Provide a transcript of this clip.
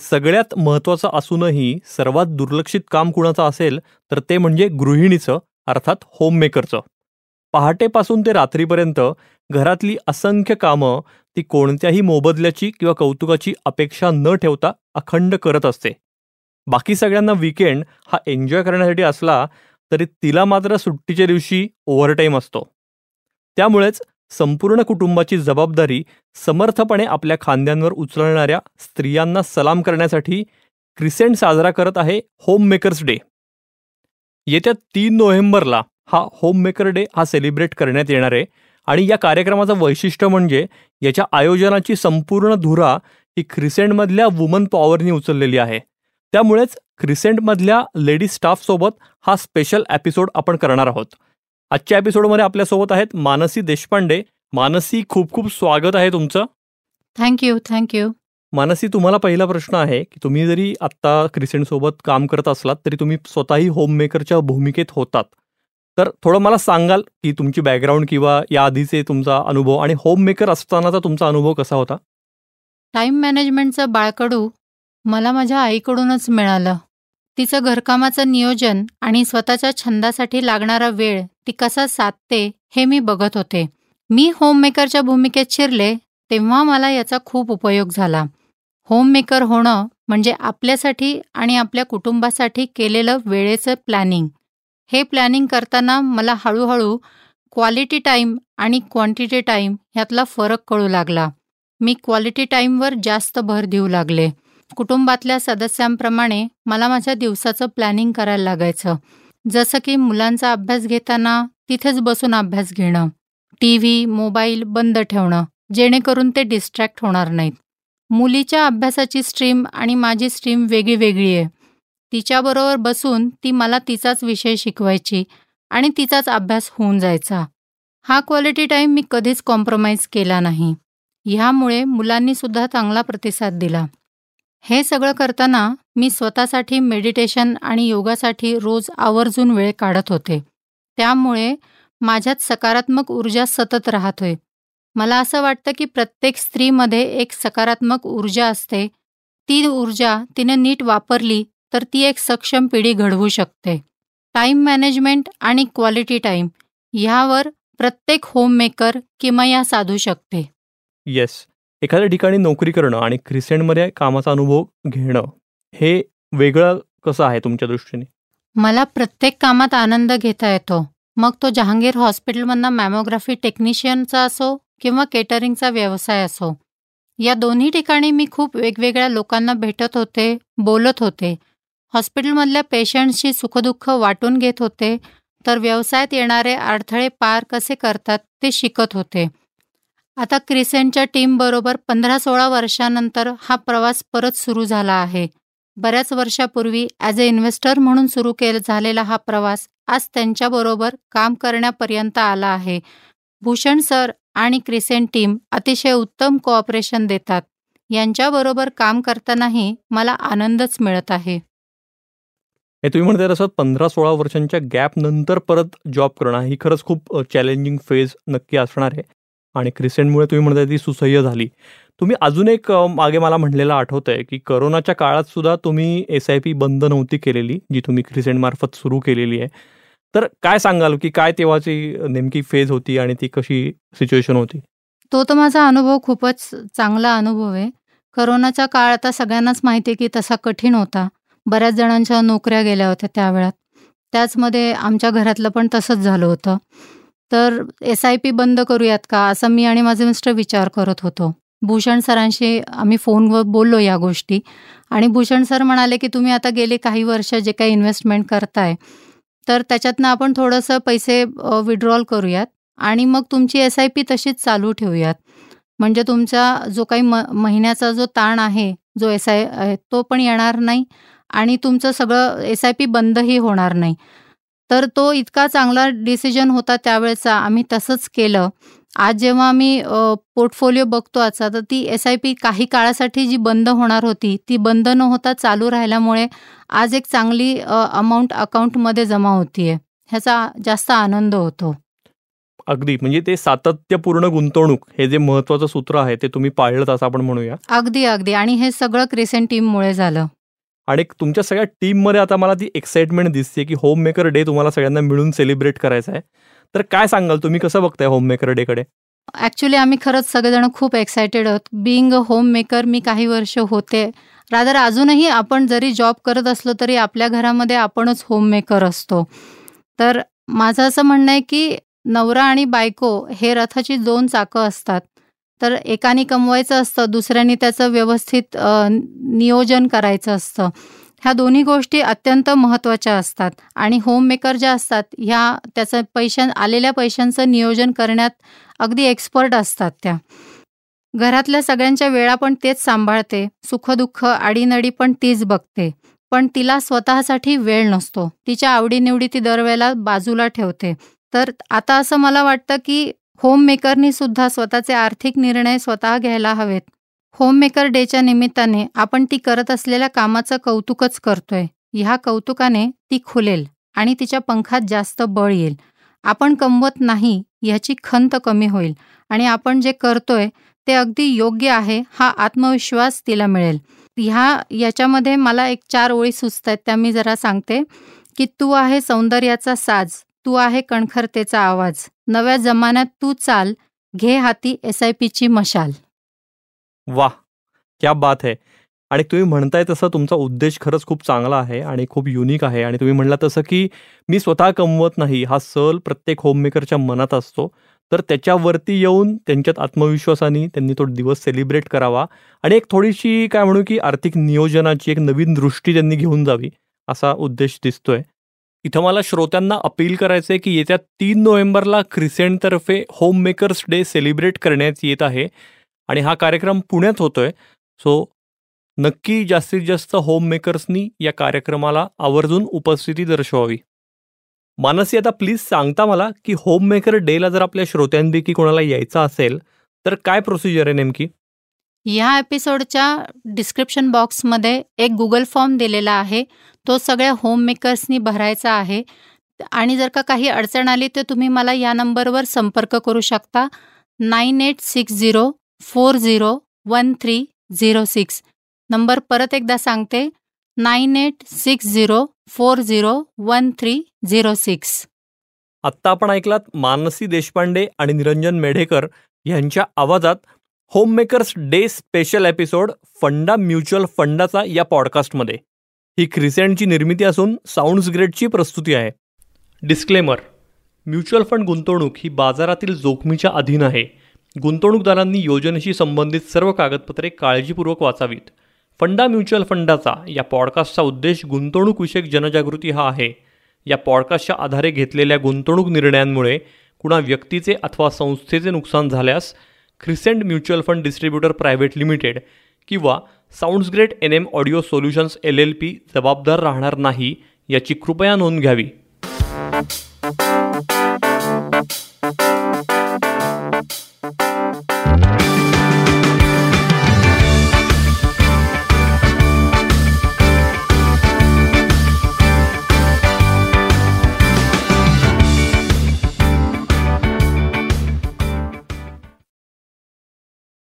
सगळ्यात महत्त्वाचं असूनही सर्वात दुर्लक्षित काम कुणाचं असेल तर ते म्हणजे गृहिणीचं अर्थात होममेकरचं पहाटेपासून ते रात्रीपर्यंत घरातली असंख्य कामं ती कोणत्याही मोबदल्याची किंवा कौतुकाची अपेक्षा न ठेवता अखंड करत असते. बाकी सगळ्यांना विकेंड हा एन्जॉय करण्यासाठी असला तरी तिला मात्र सुट्टीच्या दिवशी ओव्हरटाईम असतो. त्यामुळेच संपूर्ण कुटुंबाची जबाबदारी समर्थपणे आपल्या खांद्यांवर उचलणाऱ्या स्त्रियांना सलाम करण्यासाठी क्रिसेंट साजरा करत आहे होम मेकर्स डे. येत्या तीन नोव्हेंबरला हा होम मेकर डे हा सेलिब्रेट करण्यात येणार आहे आणि या कार्यक्रमाचं वैशिष्ट्य म्हणजे याच्या आयोजनाची संपूर्ण धुरा ही क्रिसेंटमधल्या वुमन पॉवरनी उचललेली आहे. त्यामुळेच क्रिसेंटमधल्या लेडी स्टाफसोबत हा स्पेशल एपिसोड आपण करणार आहोत. आजच्या एपिसोडमध्ये आपल्यासोबत आहेत मानसी देशपांडे. मानसी खूप खूप स्वागत आहे तुमचं. थँक्यू थँक्यू मानसी तुम्हाला पहिला प्रश्न आहे की तुम्ही जरी आत्ता क्रिसेंटसोबत काम करत असलात तरी तुम्ही स्वतःही होममेकरच्या भूमिकेत होतात. तर थोडं मला सांगाल की तुमची बॅकग्राऊंड किंवा या आधीचे तुमचा अनुभव आणि होममेकर असतानाचा तुमचा अनुभव कसा होता? टाईम मॅनेजमेंटचं बाळकडू मला माझ्या आईकडूनच मिळालं. तिचं घरकामाचं नियोजन आणि स्वतःच्या छंदासाठी लागणारा वेळ ती कसा साधते हे मी बघत होते. मी होममेकरच्या भूमिकेत शिरले तेव्हा मला याचा खूप उपयोग झाला. होममेकर होणं म्हणजे आपल्यासाठी आणि आपल्या कुटुंबासाठी केलेलं वेळेचं प्लॅनिंग हे प्लॅनिंग करताना मला हळूहळू क्वालिटी टाईम आणि क्वांटिटी टाईम ह्यातला फरक कळू लागला. मी क्वालिटी टाईमवर जास्त भर देऊ लागले. कुटुंबातल्या सदस्यांप्रमाणे मला माझ्या दिवसाचं प्लॅनिंग करायला लागायचं. जसं की मुलांचा अभ्यास घेताना तिथेच बसून अभ्यास घेणं टी व्ही मोबाईल बंद ठेवणं जेणेकरून ते डिस्ट्रॅक्ट होणार नाहीत. मुलीच्या अभ्यासाची स्ट्रीम आणि माझी स्ट्रीम वेगळी वेगळी आहे. तिच्याबरोबर बसून ती मला तिचाच विषय शिकवायची आणि तिचाच अभ्यास होऊन जायचा. हा क्वालिटी टाईम मी कधीच कॉम्प्रोमाइज केला नाही. ह्यामुळे मुलांनीसुद्धा चांगला प्रतिसाद दिला. हे सगळं करताना मी स्वतःसाठी मेडिटेशन आणि योगासाठी रोज आवर्जून वेळ काढत होते. त्यामुळे माझ्यात सकारात्मक ऊर्जा सतत राहतोय. मला असं वाटतं की प्रत्येक स्त्रीमध्ये एक सकारात्मक ऊर्जा असते. ती ऊर्जा तिने नीट वापरली तर ती एक सक्षम पिढी घडवू शकते. टाईम मॅनेजमेंट आणि क्वालिटी टाईम ह्यावर प्रत्येक होममेकर किमया साधू शकते. येस एखाद्या ठिकाणी नोकरी करणं आणि क्रिसेंटमध्ये कामाचा अनुभव घेणं हे वेगळं कसं आहे तुमच्या दृष्टीने? मला प्रत्येक कामात आनंद घेता येतो. मग तो जहांगीर हॉस्पिटलमधनं मॅमोग्राफी टेक्निशियनचा असो किंवा केटरिंगचा व्यवसाय असो. या दोन्ही ठिकाणी मी खूप वेगवेगळ्या लोकांना भेटत होते बोलत होते. हॉस्पिटलमधल्या पेशंट्सची सुखदुःख वाटून घेत होते तर व्यवसायात येणारे अडथळे पार कसे करतात ते शिकत होते. आता क्रिसेंटच्या टीमबरोबर पंधरा सोळा वर्षानंतर हा प्रवास परत सुरू झाला आहे. बऱ्याच वर्षापूर्वी ॲज अ इन्व्हेस्टर म्हणून सुरू केला झालेला हा प्रवास आज त्यांच्याबरोबर काम करण्यापर्यंत आला आहे. भूषण सर आणि क्रिसेंट टीम अतिशय उत्तम कोऑपरेशन देतात. यांच्याबरोबर काम करतानाही मला आनंदच मिळत आहे. हे तुम्ही म्हणताय तसं पंधरा सोळा वर्षांच्या गॅप नंतर परत जॉब करणं ही खरंच खूप चॅलेंजिंग फेज नक्की असणार आहे. आणि क्रिसेंटमुळे तुम्ही म्हणताय ती सुसह्य झाली. तुम्ही अजून एक मागे मला म्हणलेलं आठवत आहे की करोनाच्या काळात सुद्धा तुम्ही एस आय पी बंद नव्हती केलेली जी तुम्ही क्रिसेंट मार्फत सुरू केलेली आहे. तर काय सांगाल की काय तेव्हाची नेमकी फेज होती आणि ती कशी सिच्युएशन होती? तो तर माझा अनुभव खूपच चांगला अनुभव आहे. करोनाचा काळ आता सगळ्यांनाच माहिती आहे की तसा कठीण होता. बऱ्याच जणांच्या नोकऱ्या गेल्या होत्या त्यावेळात. त्याचमध्ये आमच्या घरातलं पण तसंच झालं होतं. तर एस आय पी बंद करूयात का? असं मी आणि माझे मिस्टर विचार करत होतो. भूषण सरांशी आम्ही फोनवर बोललो या गोष्टी. आणि भूषण सर म्हणाले की तुम्ही आता गेले काही वर्ष जे काही इन्व्हेस्टमेंट करताय तर त्याच्यातनं आपण थोडंसं पैसे विड्रॉल करूयात आणि मग तुमची एस आय पी तशीच चालू ठेवूयात. म्हणजे तुमचा जो काही म महिन्याचा जो ताण आहे जो एस आय तो पण येणार नाही आणि तुमचं सगळं एस आय पी बंदही होणार नाही. तर तो इतका चांगला डिसिजन होता त्यावेळेचा. आम्ही तसंच केलं. आज जेव्हा आम्ही पोर्टफोलिओ बघतो आजचा तर ती एस आय पी काही काळासाठी जी बंद होणार होती ती बंद न होता चालू राहिल्यामुळे आज एक चांगली अमाऊंट अकाउंटमध्ये जमा होतीये. ह्याचा जास्त आनंद होतो. अगदी. म्हणजे ते सातत्यपूर्ण गुंतवणूक हे जे महत्वाचं सूत्र आहे ते तुम्ही पाळलं असं आपण म्हणूया. अगदी अगदी. आणि हे सगळं क्रिसेंट टीममुळे झालं. आणि तुमच्या सगळ्या टीममध्ये आता मला ती एक्साइटमेंट दिसते की होम मेकर डे तुम्हाला सगळ्यांना मिळून सेलिब्रेट करायचा आहे. तर काय सांगाल? तुम्ही कसं बघताय होम मेकर डेकडे ॲक्च्युली आम्ही खरंच सगळेजण खूप एक्सायटेड आहोत. बिईंग अ होम मेकर मी काही वर्ष होते. रादर अजूनही आपण जरी जॉब करत असलो तरी आपल्या घरामध्ये आपणच होम मेकर असतो. तर माझं असं म्हणणं आहे की नवरा आणि बायको हे रथाची दोन चाकं असतात. तर एकाने कमवायचं असतं दुसऱ्याने त्याचं व्यवस्थित नियोजन करायचं असतं. ह्या दोन्ही गोष्टी अत्यंत महत्त्वाच्या असतात. आणि होममेकर ज्या असतात ह्या त्याचं पैशां आलेल्या पैशांचं नियोजन करण्यात अगदी एक्सपर्ट असतात त्या. घरातल्या सगळ्यांच्या वेळा पण तेच सांभाळते सुखदुःख आडीनडी पण तीच बघते. पण तिला स्वतःसाठी वेळ नसतो. तिच्या आवडीनिवडी ती दरवेळेला बाजूला ठेवते. तर आता असं मला वाटतं की होममेकरनी सुद्धा स्वतःचे आर्थिक निर्णय स्वतः घ्यायला हवेत. होममेकर डेच्या निमित्ताने आपण ती करत असलेल्या कामाचं कौतुकच करतोय. ह्या कौतुकाने ती खुलेल आणि तिच्या पंखात जास्त बळ येईल. आपण कमवत नाही ह्याची खंत कमी होईल आणि आपण जे करतोय ते अगदी योग्य आहे हा आत्मविश्वास तिला मिळेल. ह्या याच्यामध्ये मला एक चार ओळी सुचत आहेत त्या मी जरा सांगते. की तू आहे सौंदर्याचा साज तू आहे कणखरतेचा आवाज. नव्या जमान्यात तू चाल घे हाती एस आय पीची मशाल. वा क्या बात आहे आणि तुम्ही म्हणताय तसं तुमचा उद्देश खरंच खूप चांगला आहे आणि खूप युनिक आहे. आणि तुम्ही म्हणला तसं की मी स्वतः कमवत नाही हा सल प्रत्येक होममेकरच्या मनात असतो. तर त्याच्यावरती येऊन त्यांच्यात आत्मविश्वासाने त्यांनी तो दिवस सेलिब्रेट करावा. आणि एक थोडीशी काय म्हणू की आर्थिक नियोजनाची एक नवीन दृष्टी त्यांनी घेऊन जावी असा उद्देश दिसतोय. इथं मला श्रोत्यांना अपील करायचं आहे की येत्या तीन नोव्हेंबरला क्रिसेंटतर्फे होम मेकर्स डे सेलिब्रेट करण्यात येत आहे आणि हा कार्यक्रम पुण्यात होतोय. सो नक्की जास्तीत जास्त होम मेकर्सनी या कार्यक्रमाला आवर्जून उपस्थिती दर्शवावी. मानसी आता प्लीज सांगता मला की होम मेकर डेला जर आपल्या श्रोत्यांपैकी कोणाला यायचं असेल तर काय प्रोसिजर आहे नेमकी? ह्या एपिसोडच्या डिस्क्रिप्शन बॉक्समध्ये एक गुगल फॉर्म दिलेला आहे. तो सगळ्या होममेकर्सनी भरायचा आहे. आणि जर का काही अडचण आली तर तुम्ही मला या नंबरवर संपर्क करू शकता. Nine eight six zero four zero one three zero six. Number परत एकदा सांगते. Nine eight six zero four zero one three zero six. आत्ता आपण ऐकलात मानसी देशपांडे आणि निरंजन मेढेकर यांच्या आवाजात homemakers day special episode funda mutual फंडाचा या पॉडकास्टमध्ये. ही क्रिसेंटची निर्मिती असून साऊंड्स ग्रेडची प्रस्तुती आहे. डिस्क्लेमर म्युच्युअल फंड गुंतवणूक ही बाजारातील जोखमीच्या अधीन आहे. गुंतवणूकदारांनी योजनेशी संबंधित सर्व कागदपत्रे काळजीपूर्वक वाचावीत. फंडा म्युच्युअल फंडाचा या पॉडकास्टचा उद्देश गुंतवणूकविषयक जनजागृती हा आहे. या पॉडकास्टच्या आधारे घेतलेल्या गुंतवणूक निर्णयांमुळे कुणा व्यक्तीचे अथवा संस्थेचे नुकसान झाल्यास Crescent mutual fund distributor private limited किंवा sounds great N M audio solutions L L P जबाबदार राहणार नाही याची कृपया नोंद घ्यावी.